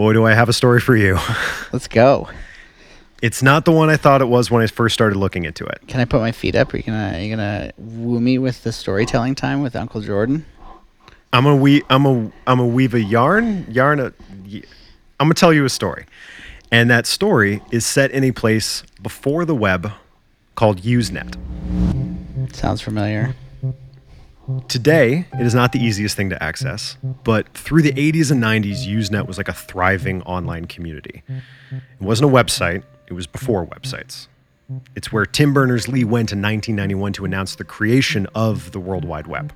Boy, do I have a story for you. Let's go. It's not the one I thought it was when I first started looking into it. Can I put my feet up? Are you gonna are you gonna woo me with the storytelling time with Uncle Jordan? I'm a we I'm a I'm a weave a yarn yarn a I'm gonna tell you a story, and that story is set in a place before the web called Usenet. Sounds familiar. Today, it is not the easiest thing to access, but through the 80s and 90s, Usenet was like a thriving online community. It wasn't a website, it was before websites. It's where Tim Berners Lee went in 1991 to announce the creation of the World Wide Web.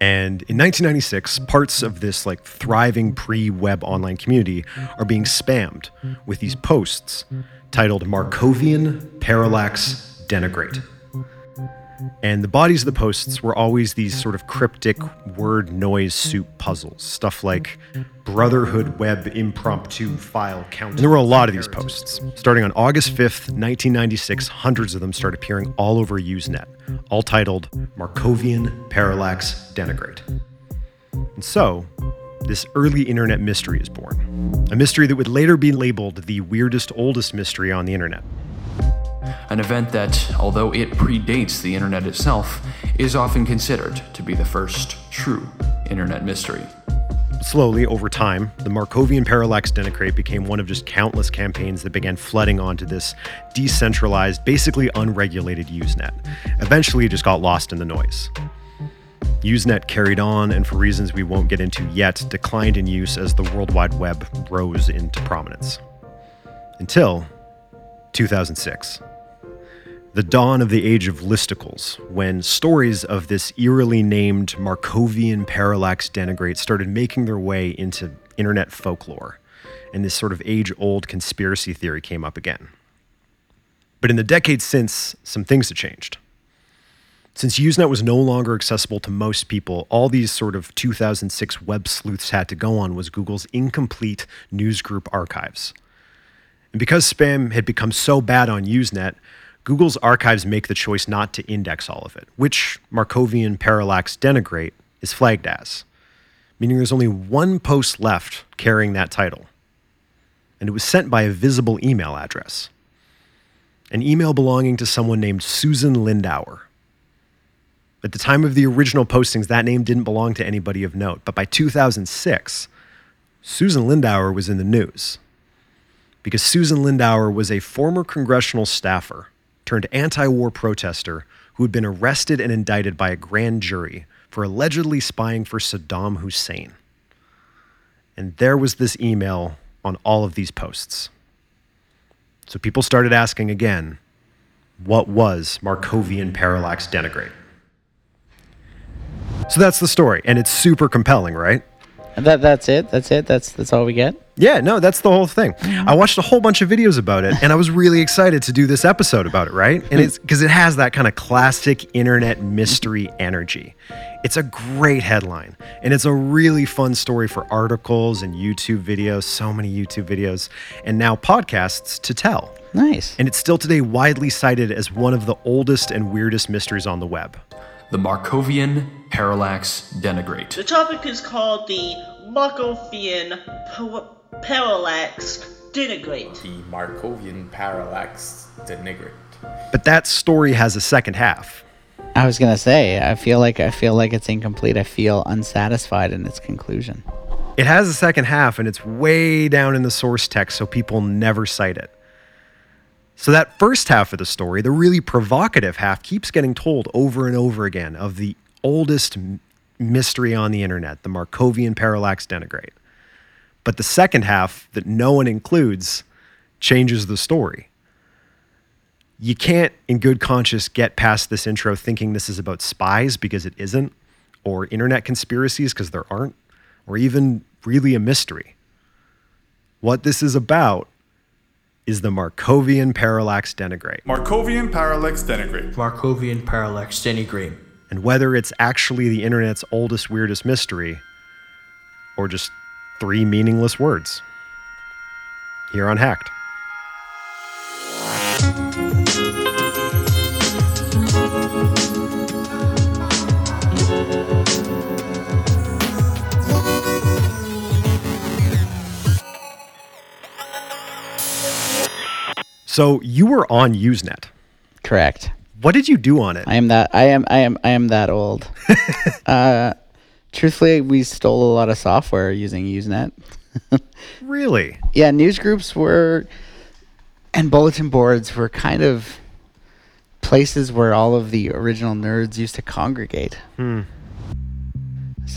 And in 1996, parts of this like thriving pre-web online community are being spammed with these posts titled Markovian Parallax Denigrate. And the bodies of the posts were always these sort of cryptic word noise soup puzzles. Stuff like Brotherhood Web Impromptu File Count. And there were a lot of these posts. Starting on August 5th, 1996, hundreds of them start appearing all over Usenet, all titled Markovian Parallax Denigrate. And so, this early internet mystery is born. A mystery that would later be labeled the weirdest, oldest mystery on the internet. An event that, although it predates the internet itself, is often considered to be the first true internet mystery. Slowly, over time, the Markovian Parallax Denigrate became one of just countless campaigns that began flooding onto this decentralized, basically unregulated Usenet. Eventually, it just got lost in the noise. Usenet carried on, and for reasons we won't get into yet, declined in use as the World Wide Web rose into prominence. Until 2006 the dawn of the age of listicles, when stories of this eerily named Markovian parallax denigrate started making their way into internet folklore, and this sort of age old conspiracy theory came up again. But in the decades since, some things have changed. Since Usenet was no longer accessible to most people, all these sort of 2006 web sleuths had to go on was Google's incomplete newsgroup archives. And because spam had become so bad on Usenet, Google's archives make the choice not to index all of it, which Markovian parallax denigrate is flagged as, meaning there's only one post left carrying that title. And it was sent by a visible email address. An email belonging to someone named Susan Lindauer. At the time of the original postings, that name didn't belong to anybody of note, but by 2006, Susan Lindauer was in the news because Susan Lindauer was a former congressional staffer turned anti war protester who had been arrested and indicted by a grand jury for allegedly spying for Saddam Hussein. And there was this email on all of these posts. So people started asking again what was Markovian parallax denigrate? So that's the story, and it's super compelling, right? And that that's it. That's it. That's that's all we get. Yeah, no, that's the whole thing. I watched a whole bunch of videos about it, and I was really excited to do this episode about it, right? And it's because it has that kind of classic internet mystery energy. It's a great headline, and it's a really fun story for articles and YouTube videos, so many YouTube videos, and now podcasts to tell. Nice. And it's still today widely cited as one of the oldest and weirdest mysteries on the web. The Markovian Parallax Denigrate. The topic is called the Markovian pa- Parallax Denigrate. The Markovian parallax denigrate. But that story has a second half. I was gonna say. I feel like I feel like it's incomplete. I feel unsatisfied in its conclusion. It has a second half, and it's way down in the source text, so people never cite it. So, that first half of the story, the really provocative half, keeps getting told over and over again of the oldest mystery on the internet, the Markovian parallax denigrate. But the second half, that no one includes, changes the story. You can't, in good conscience, get past this intro thinking this is about spies because it isn't, or internet conspiracies because there aren't, or even really a mystery. What this is about is the Markovian parallax denigrate. Markovian parallax denigrate. Markovian parallax denigrate. and whether it's actually the internet's oldest, weirdest mystery or just three meaningless words. Here on Hacked. So you were on Usenet. Correct. What did you do on it? I am that. I am. I am. I am that old. uh, truthfully, we stole a lot of software using Usenet. really? Yeah, news groups were, and bulletin boards were kind of places where all of the original nerds used to congregate. Hmm.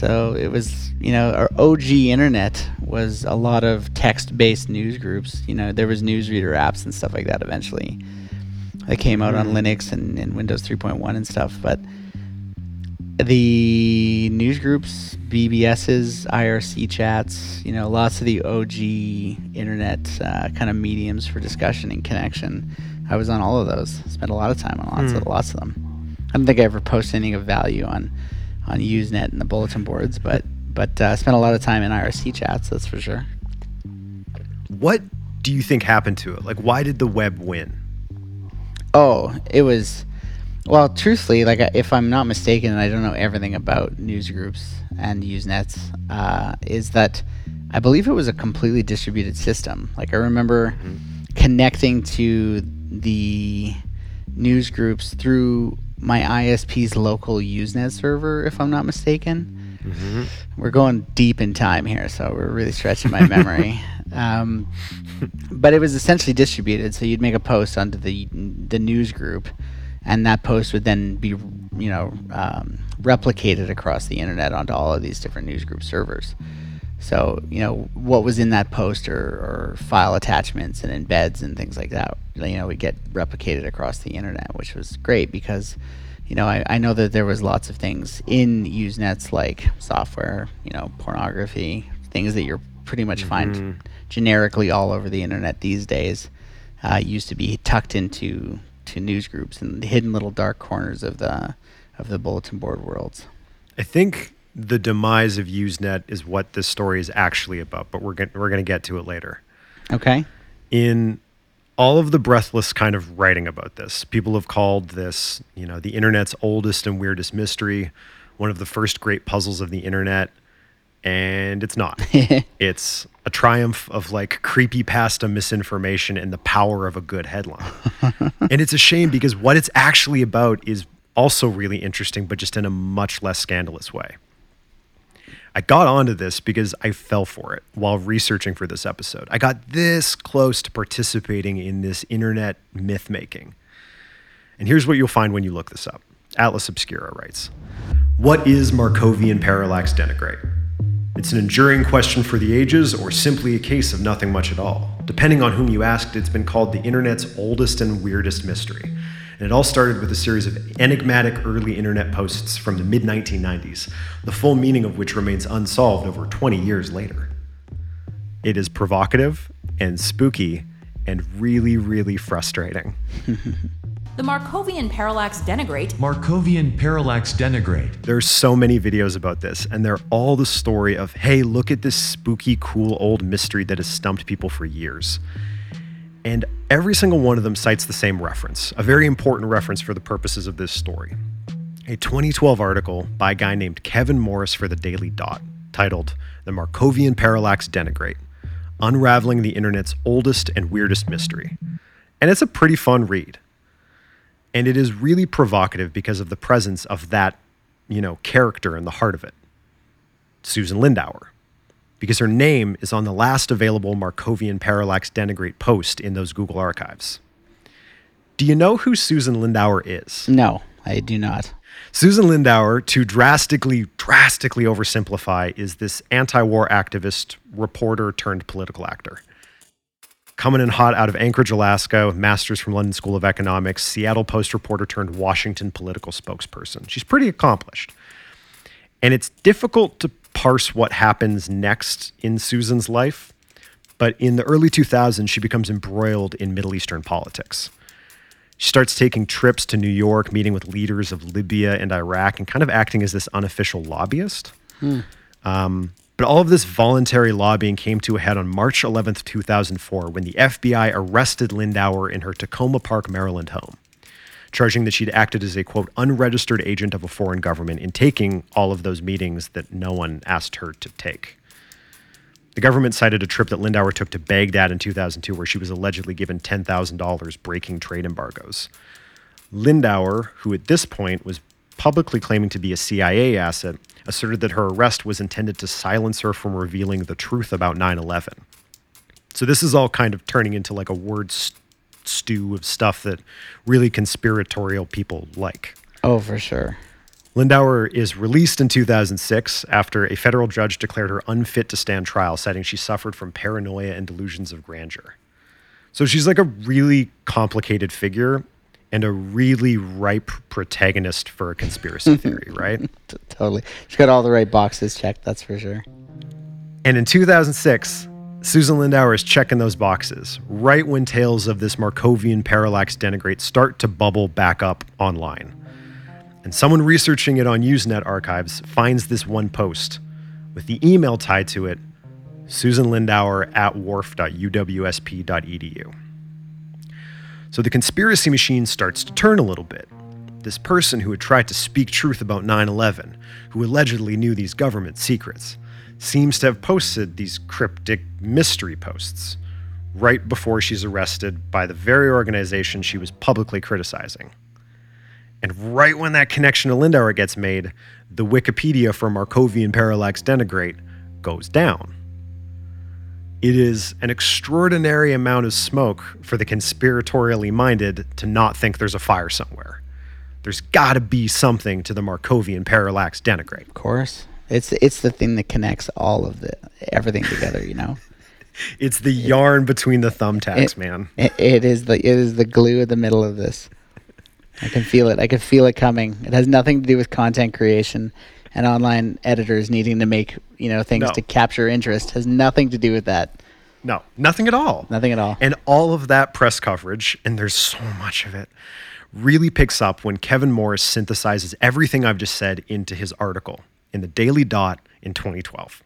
So it was, you know, our OG internet was a lot of text-based news groups. You know, there was newsreader apps and stuff like that eventually. That came out on Linux and, and Windows 3.1 and stuff, but the news groups, BBSs, IRC chats, you know, lots of the OG internet uh, kind of mediums for discussion and connection. I was on all of those. Spent a lot of time on lots of lots of them. I don't think I ever posted anything of value on on Usenet and the bulletin boards, but but uh, spent a lot of time in IRC chats. That's for sure. What do you think happened to it? Like, why did the web win? Oh, it was. Well, truthfully, like if I'm not mistaken, and I don't know everything about news groups and Usenets, uh, is that I believe it was a completely distributed system. Like I remember connecting to the news groups through my ISP's local Usenet server, if I'm not mistaken. We're going deep in time here, so we're really stretching my memory. um, but it was essentially distributed, so you'd make a post onto the the news group, and that post would then be, you know, um, replicated across the internet onto all of these different news group servers. So, you know, what was in that post or, or file attachments and embeds and things like that, you know, would get replicated across the internet, which was great because, you know, I, I know that there was lots of things in Usenets like software, you know, pornography, things that you're pretty much find generically all over the internet these days, uh, used to be tucked into to news groups and hidden little dark corners of the of the bulletin board worlds. I think the demise of Usenet is what this story is actually about, but we're going we're going to get to it later. Okay. in all of the breathless kind of writing about this, people have called this, you know, the internet's oldest and weirdest mystery, one of the first great puzzles of the internet, and it's not. it's a triumph of like creepypasta misinformation and the power of a good headline. and it's a shame because what it's actually about is also really interesting, but just in a much less scandalous way. I got onto this because I fell for it while researching for this episode. I got this close to participating in this internet myth making. And here's what you'll find when you look this up. Atlas Obscura writes What is Markovian parallax denigrate? It's an enduring question for the ages or simply a case of nothing much at all. Depending on whom you asked, it's been called the internet's oldest and weirdest mystery. And it all started with a series of enigmatic early internet posts from the mid 1990s, the full meaning of which remains unsolved over 20 years later. It is provocative and spooky and really, really frustrating. The Markovian parallax denigrate Markovian parallax denigrate. There's so many videos about this, and they're all the story of, hey, look at this spooky, cool old mystery that has stumped people for years. And every single one of them cites the same reference, a very important reference for the purposes of this story. A 2012 article by a guy named Kevin Morris for the Daily Dot, titled The Markovian Parallax Denigrate Unraveling the Internet's Oldest and Weirdest Mystery. And it's a pretty fun read. And it is really provocative because of the presence of that, you know, character in the heart of it Susan Lindauer because her name is on the last available Markovian parallax denigrate post in those Google archives. Do you know who Susan Lindauer is? No, I do not. Susan Lindauer, to drastically, drastically oversimplify, is this anti war activist, reporter turned political actor. Coming in hot out of Anchorage, Alaska, with master's from London School of Economics, Seattle Post reporter turned Washington political spokesperson. She's pretty accomplished. And it's difficult to parse what happens next in Susan's life, but in the early 2000s, she becomes embroiled in Middle Eastern politics. She starts taking trips to New York, meeting with leaders of Libya and Iraq, and kind of acting as this unofficial lobbyist. Um, but all of this voluntary lobbying came to a head on March 11th, 2004, when the FBI arrested Lindauer in her Takoma Park, Maryland home, charging that she'd acted as a quote, unregistered agent of a foreign government in taking all of those meetings that no one asked her to take. The government cited a trip that Lindauer took to Baghdad in 2002, where she was allegedly given $10,000 breaking trade embargoes. Lindauer, who at this point was publicly claiming to be a CIA asset, asserted that her arrest was intended to silence her from revealing the truth about 9 11. So this is all kind of turning into like a word st- stew of stuff that really conspiratorial people like. Oh, for sure. Lindauer is released in 2006 after a federal judge declared her unfit to stand trial, citing she suffered from paranoia and delusions of grandeur. So she's like a really complicated figure and a really ripe protagonist for a conspiracy theory, right? Totally. She's got all the right boxes checked, that's for sure. And in 2006, Susan Lindauer is checking those boxes right when tales of this Markovian parallax denigrate start to bubble back up online. And someone researching it on Usenet archives finds this one post with the email tied to it Susan Lindauer at wharf.uwsp.edu. So the conspiracy machine starts to turn a little bit. This person who had tried to speak truth about 9 11, who allegedly knew these government secrets, seems to have posted these cryptic mystery posts right before she's arrested by the very organization she was publicly criticizing. And right when that connection to Lindauer gets made, the Wikipedia for Markovian parallax denigrate goes down. It is an extraordinary amount of smoke for the conspiratorially minded to not think there's a fire somewhere. There's got to be something to the Markovian parallax denigrate. Of course. It's it's the thing that connects all of the everything together, you know. It's the yarn between the thumbtacks, It- man. It, it is the it is the glue in the middle of this. I can feel it. I can feel it coming. It has nothing to do with content creation and online editors needing to make you know things No. to capture interest. Has nothing to do with that. No, nothing at all. Nothing at all. And all of that press coverage, and there's so much of it, really picks up when Kevin Morris synthesizes everything I've just said into his article in the Daily Dot in 2012.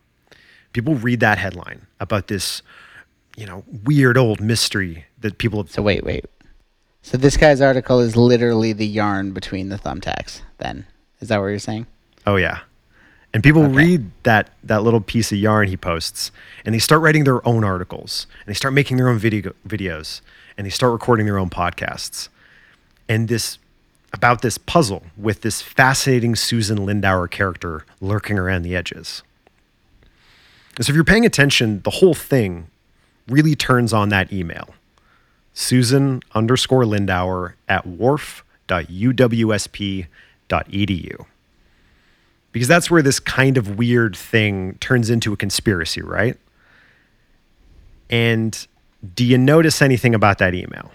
People read that headline about this, you know, weird old mystery that people have. So wait, wait. So this guy's article is literally the yarn between the thumbtacks. Then is that what you're saying? Oh yeah. And people read that that little piece of yarn he posts and they start writing their own articles and they start making their own video videos and they start recording their own podcasts. And this about this puzzle with this fascinating Susan Lindauer character lurking around the edges. And so if you're paying attention, the whole thing really turns on that email. Susan underscore Lindauer at wharf.uwsp.edu because that's where this kind of weird thing turns into a conspiracy, right? And do you notice anything about that email?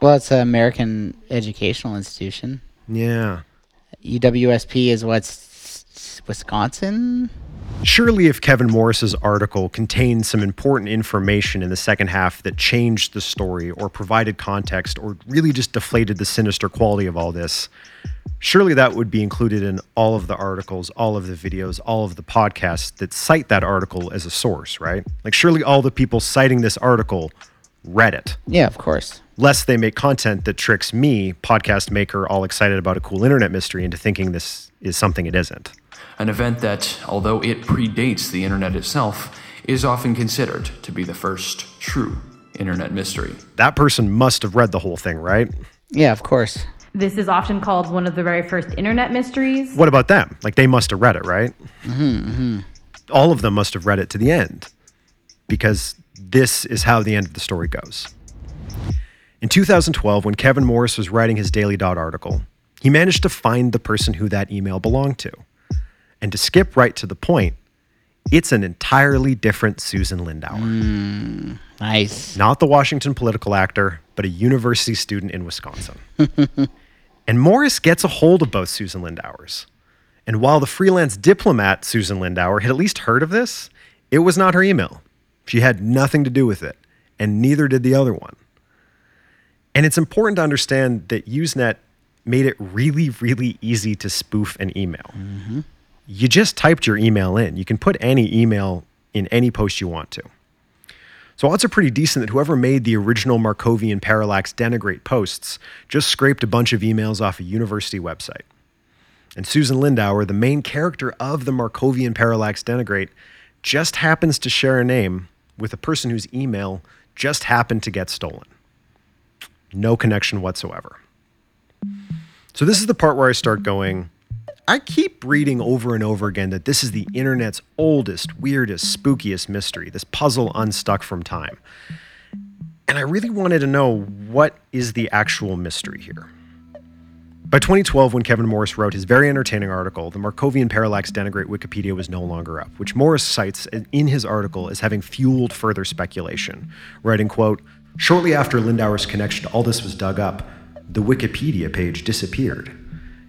Well, it's an American educational institution. Yeah. UWSP is what's Wisconsin. Surely, if Kevin Morris's article contained some important information in the second half that changed the story or provided context or really just deflated the sinister quality of all this, surely that would be included in all of the articles, all of the videos, all of the podcasts that cite that article as a source, right? Like, surely all the people citing this article read it. Yeah, of course. lest they make content that tricks me, podcast maker, all excited about a cool internet mystery, into thinking this is something it isn't. An event that, although it predates the internet itself, is often considered to be the first true internet mystery. That person must have read the whole thing, right? Yeah, of course. This is often called one of the very first internet mysteries. What about them? Like they must have read it, right? Mm-hmm, All of them must have read it to the end because this is how the end of the story goes. In 2012, when Kevin Morris was writing his Daily Dot article, he managed to find the person who that email belonged to. And to skip right to the point, it's an entirely different Susan Lindauer. Hmm, nice. Not the Washington political actor, but a university student in Wisconsin. and Morris gets a hold of both Susan Lindauers. And while the freelance diplomat Susan Lindauer had at least heard of this, it was not her email. She had nothing to do with it, and neither did the other one. And it's important to understand that Usenet made it really, really easy to spoof an email. Mm-hmm. You just typed your email in. You can put any email in any post you want to. So odds are pretty decent that whoever made the original Markovian parallax denigrate posts just scraped a bunch of emails off a university website. And Susan Lindauer, the main character of the Markovian parallax denigrate, just happens to share a name with a person whose email just happened to get stolen. No connection whatsoever. So, this is the part where I start going. I keep reading over and over again that this is the internet's oldest, weirdest, spookiest mystery, this puzzle unstuck from time. And I really wanted to know what is the actual mystery here. By 2012, when Kevin Morris wrote his very entertaining article, the Markovian parallax denigrate Wikipedia was no longer up, which Morris cites in his article as having fueled further speculation, writing, quote, Shortly after Lindauer's connection to all this was dug up, the Wikipedia page disappeared.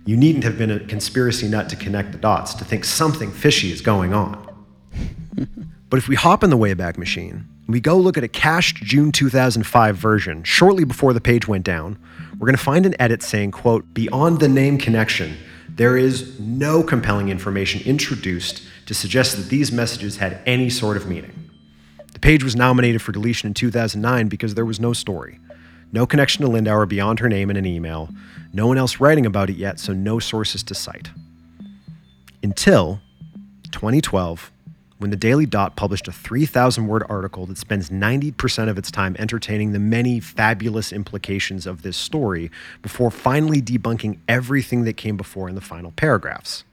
You needn't have been a conspiracy nut to connect the dots to think something fishy is going on. but if we hop in the Wayback Machine, we go look at a cached June 2005 version shortly before the page went down, we're going to find an edit saying, quote, beyond the name connection, there is no compelling information introduced to suggest that these messages had any sort of meaning. The page was nominated for deletion in 2009 because there was no story. No connection to Lindauer beyond her name in an email. No one else writing about it yet, so no sources to cite. Until 2012, when the Daily Dot published a 3,000 word article that spends 90% of its time entertaining the many fabulous implications of this story before finally debunking everything that came before in the final paragraphs.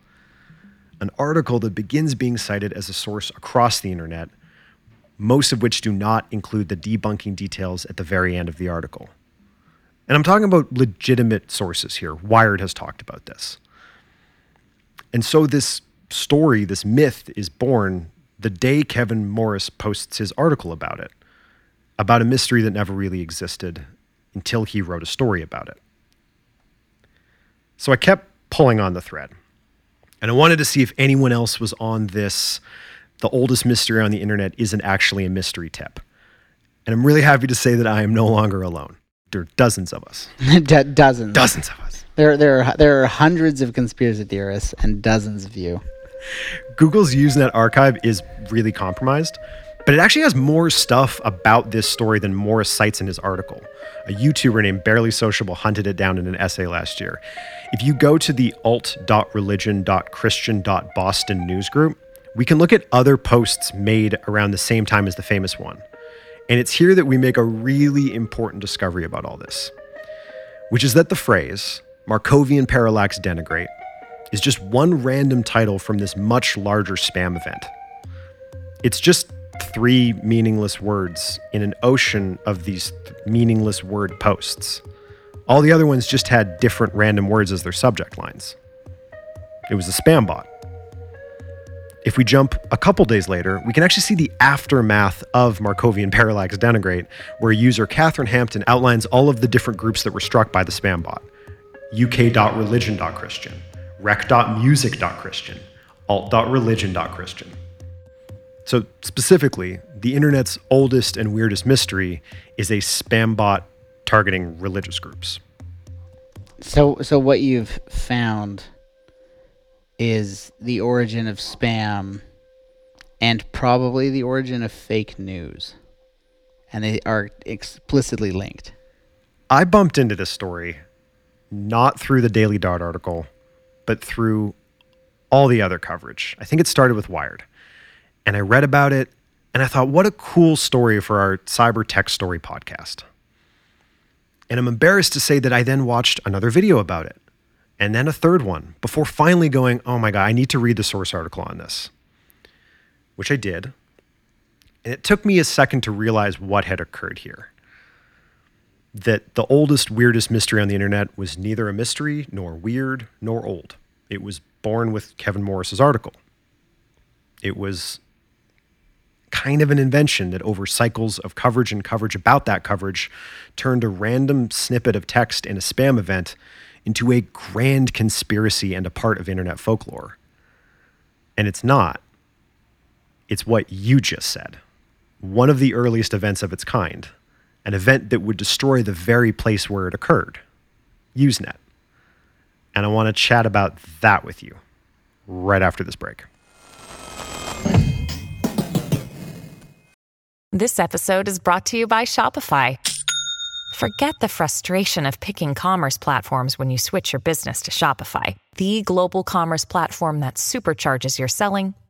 An article that begins being cited as a source across the internet, most of which do not include the debunking details at the very end of the article. And I'm talking about legitimate sources here. Wired has talked about this. And so this story, this myth, is born the day Kevin Morris posts his article about it, about a mystery that never really existed until he wrote a story about it. So I kept pulling on the thread. And I wanted to see if anyone else was on this. The oldest mystery on the internet isn't actually a mystery tip. And I'm really happy to say that I am no longer alone. There are dozens of us. Do- dozens. Dozens of us. There, there, are, there are hundreds of conspiracy theorists and dozens of you. Google's Usenet archive is really compromised, but it actually has more stuff about this story than Morris cites in his article. A YouTuber named Barely Sociable hunted it down in an essay last year. If you go to the alt.religion.christian.boston news group, we can look at other posts made around the same time as the famous one. And it's here that we make a really important discovery about all this, which is that the phrase, Markovian parallax denigrate, is just one random title from this much larger spam event. It's just three meaningless words in an ocean of these th- meaningless word posts. All the other ones just had different random words as their subject lines. It was a spam bot. If we jump a couple days later, we can actually see the aftermath of Markovian parallax denigrate, where user Catherine Hampton outlines all of the different groups that were struck by the spam bot uk.religion.christian, rec.music.christian, alt.religion.christian. So, specifically, the internet's oldest and weirdest mystery is a spam bot targeting religious groups. So, so what you've found is the origin of spam and probably the origin of fake news. And they are explicitly linked. I bumped into this story not through the Daily Dot article, but through all the other coverage. I think it started with Wired. And I read about it and I thought, what a cool story for our cyber tech story podcast. And I'm embarrassed to say that I then watched another video about it and then a third one before finally going, oh my God, I need to read the source article on this, which I did. And it took me a second to realize what had occurred here that the oldest, weirdest mystery on the internet was neither a mystery, nor weird, nor old. It was born with Kevin Morris's article. It was kind of an invention that over cycles of coverage and coverage about that coverage turned a random snippet of text in a spam event into a grand conspiracy and a part of internet folklore. And it's not. It's what you just said. One of the earliest events of its kind an event that would destroy the very place where it occurred Usenet. And I want to chat about that with you right after this break. This episode is brought to you by Shopify. Forget the frustration of picking commerce platforms when you switch your business to Shopify, the global commerce platform that supercharges your selling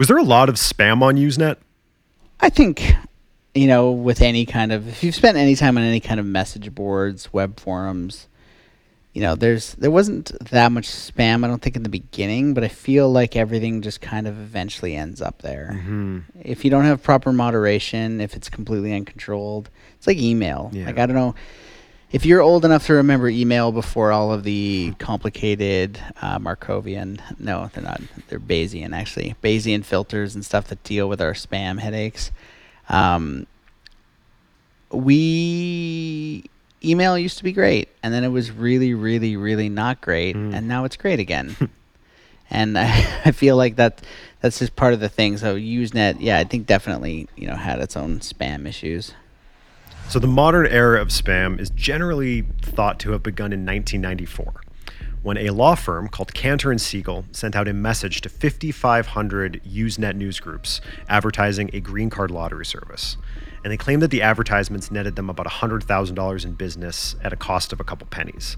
Was there a lot of spam on Usenet? I think, you know, with any kind of if you've spent any time on any kind of message boards, web forums, you know, there's there wasn't that much spam. I don't think in the beginning, but I feel like everything just kind of eventually ends up there. Mm-hmm. If you don't have proper moderation, if it's completely uncontrolled, it's like email. Yeah. Like I don't know if you're old enough to remember email before all of the complicated uh, Markovian, no, they're not. They're Bayesian actually, Bayesian filters and stuff that deal with our spam headaches. Um, we email used to be great, and then it was really, really, really not great, and now it's great again. and I, I feel like that that's just part of the thing. So Usenet, yeah, I think definitely you know had its own spam issues. So the modern era of spam is generally thought to have begun in 1994, when a law firm called Canter and Siegel sent out a message to 5,500 Usenet news groups advertising a green card lottery service. And they claimed that the advertisements netted them about $100,000 in business at a cost of a couple pennies.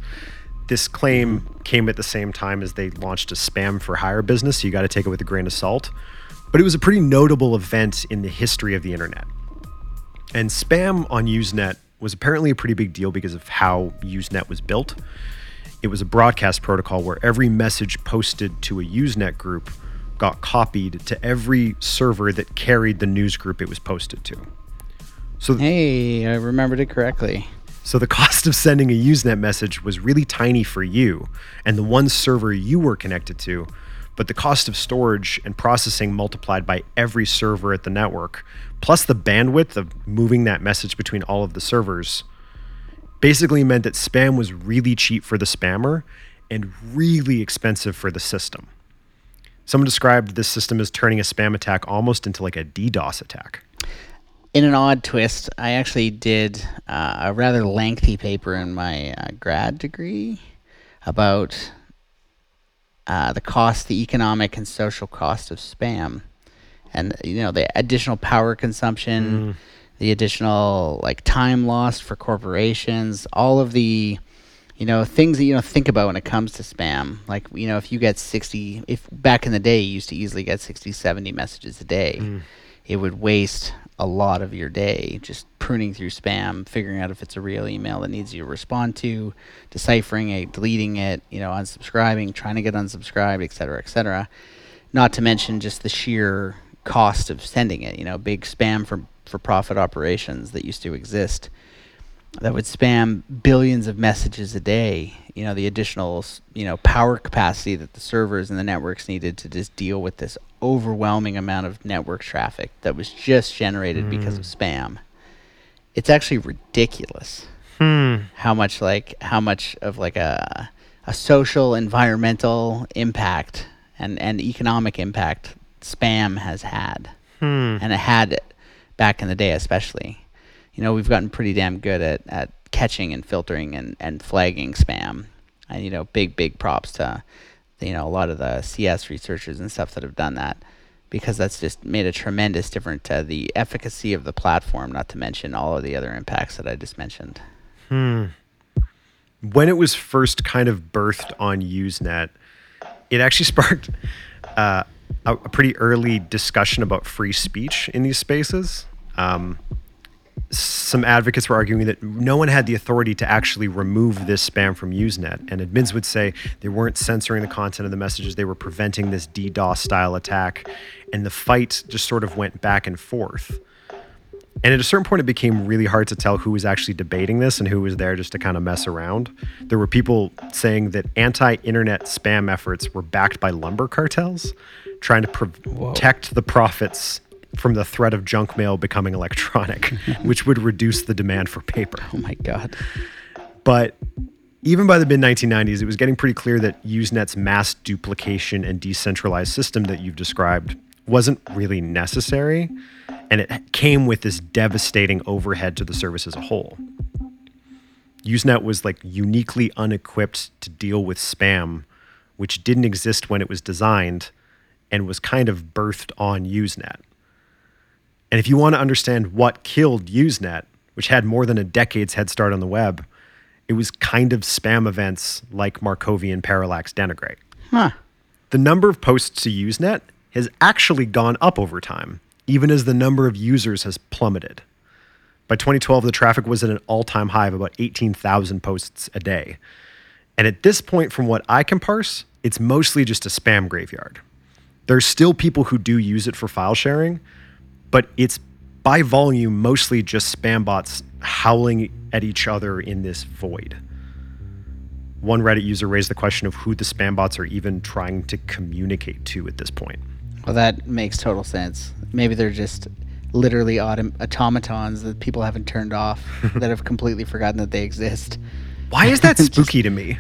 This claim came at the same time as they launched a spam for hire business, so you got to take it with a grain of salt. But it was a pretty notable event in the history of the internet. And spam on Usenet was apparently a pretty big deal because of how Usenet was built. It was a broadcast protocol where every message posted to a Usenet group got copied to every server that carried the news group it was posted to. So hey, I remembered it correctly. So the cost of sending a Usenet message was really tiny for you and the one server you were connected to, but the cost of storage and processing multiplied by every server at the network, plus the bandwidth of moving that message between all of the servers, basically meant that spam was really cheap for the spammer and really expensive for the system. Someone described this system as turning a spam attack almost into like a DDoS attack. In an odd twist, I actually did uh, a rather lengthy paper in my uh, grad degree about uh, the cost, the economic and social cost of spam, and you know the additional power consumption, the additional like time lost for corporations, all of the you know things that you don't think about when it comes to spam. Like you know if you get 60, if back in the day you used to easily get 60, 70 messages a day, it would waste a lot of your day just pruning through spam, figuring out if it's a real email that needs you to respond to, deciphering it, deleting it, you know, unsubscribing, trying to get unsubscribed, et cetera, et cetera. Not to mention just the sheer cost of sending it, you know, big spam for, for profit operations that used to exist that would spam billions of messages a day. You know, the additional, you know, power capacity that the servers and the networks needed to just deal with this overwhelming amount of network traffic that was just generated because of hmm. spam. It's actually ridiculous hmm. how much like how much of like a a social environmental impact and and economic impact spam has had. Hmm. And it had it back in the day especially. You know we've gotten pretty damn good at at catching and filtering and and flagging spam. And you know big big props to you know a lot of the cs researchers and stuff that have done that because that's just made a tremendous difference to the efficacy of the platform not to mention all of the other impacts that i just mentioned Hmm. when it was first kind of birthed on Usenet, it actually sparked uh, a, pretty early discussion about free speech in these spaces. Um, some advocates were arguing that no one had the authority to actually remove this spam from Usenet, and admins would say they weren't censoring the content of the messages; they were preventing this DDoS style attack, and the fight just sort of went back and forth. And at a certain point, it became really hard to tell who was actually debating this and who was there just to kind of mess around. There were people saying that anti internet spam efforts were backed by lumber cartels, trying to protect Whoa. the profits from the threat of junk mail becoming electronic, which would reduce the demand for paper. Oh my God. But even by the mid 1990s, it was getting pretty clear that Usenet's mass duplication and decentralized system that you've described wasn't really necessary and it came with this devastating overhead to the service as a whole. Usenet was like uniquely unequipped to deal with spam, which didn't exist when it was designed and was kind of birthed on Usenet. And if you want to understand what killed Usenet, which had more than a decade's head start on the web, it was kind of spam events like Markovian parallax denigrate. Huh. The number of posts to Usenet has actually gone up over time even as the number of users has plummeted. By 2012, the traffic was at an all time high of about 18,000 posts a day. And at this point, from what I can parse, it's mostly just a spam graveyard. There's still people who do use it for file sharing, but it's by volume mostly just spam bots howling at each other in this void. One Reddit user raised the question of who the spam bots are even trying to communicate to at this point. Well, that makes total sense. Maybe they're just literally autom- automatons that people haven't turned off that have completely forgotten that they exist. Why is that spooky just, to me?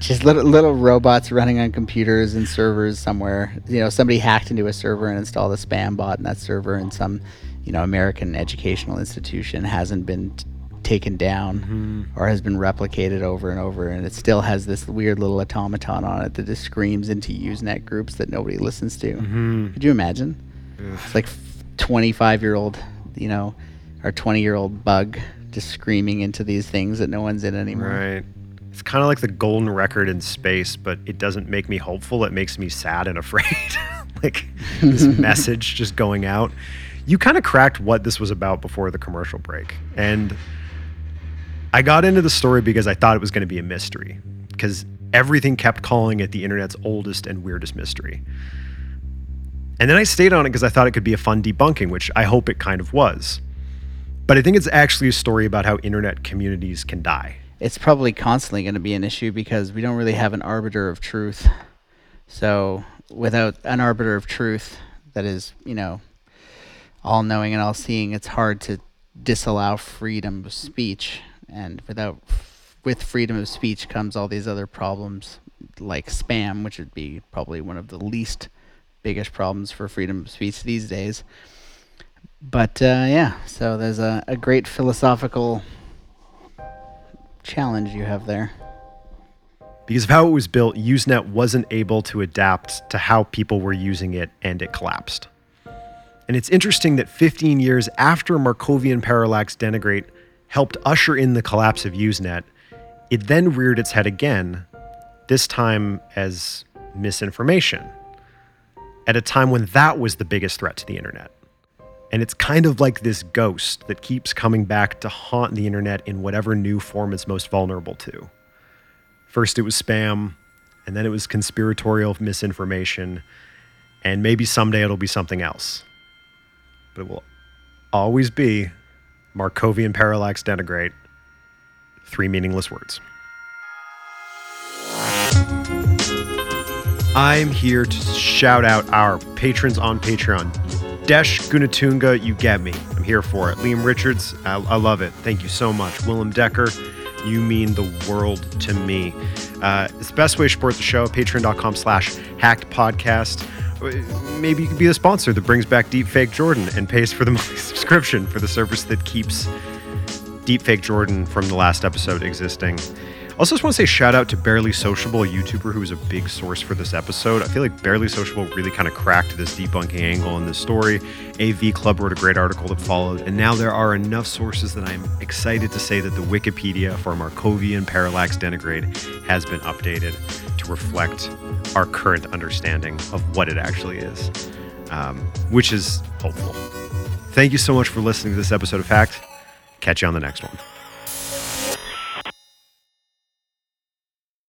Just, little, little robots running on computers and servers somewhere. You know, somebody hacked into a server and installed a spam bot in that server, and some, you know, American educational institution hasn't been t- taken down mm-hmm. or has been replicated over and over, and it still has this weird little automaton on it that just screams into Usenet groups that nobody listens to. Mm-hmm. Could you imagine? Ugh. It's like 25 year old, you know, or 20 year old bug just screaming into these things that no one's in anymore. Right. It's kind of like the golden record in space, but it doesn't make me hopeful. It makes me sad and afraid. like this message just going out. You kind of cracked what this was about before the commercial break. And I got into the story because I thought it was going to be a mystery, because everything kept calling it the internet's oldest and weirdest mystery. And then I stayed on it because I thought it could be a fun debunking, which I hope it kind of was. But I think it's actually a story about how internet communities can die. It's probably constantly going to be an issue because we don't really have an arbiter of truth. So, without an arbiter of truth that is, you know, all knowing and all seeing, it's hard to disallow freedom of speech. And without with freedom of speech comes all these other problems like spam, which would be probably one of the least biggest problems for freedom of speech these days. But uh, yeah, so there's a, a great philosophical challenge you have there. Because of how it was built, Usenet wasn't able to adapt to how people were using it and it collapsed. And it's interesting that 15 years after Markovian parallax denigrate helped usher in the collapse of Usenet, it then reared its head again, this time as misinformation at a time when that was the biggest threat to the internet. And it's kind of like this ghost that keeps coming back to haunt the internet in whatever new form it's most vulnerable to. First, it was spam, and then it was conspiratorial misinformation, and maybe someday it'll be something else. But it will always be Markovian parallax denigrate, three meaningless words. I'm here to shout out our patrons on Patreon. Desh Gunatunga, you get me. I'm here for it. Liam Richards, I, I love it. Thank you so much. Willem Decker, you mean the world to me. Uh, it's the best way to support the show, patreon.com slash hacked podcast. Maybe you could be the sponsor that brings back Deepfake Jordan and pays for the monthly subscription for the service that keeps Deepfake Jordan from the last episode existing. Also, just want to say shout out to Barely Sociable, a YouTuber who was a big source for this episode. I feel like Barely Sociable really kind of cracked this debunking angle in this story. AV Club wrote a great article that followed, and now there are enough sources that I'm excited to say that the Wikipedia for Markovian parallax denigrate has been updated to reflect our current understanding of what it actually is, um, which is hopeful. Thank you so much for listening to this episode of Hacked. Catch you on the next one.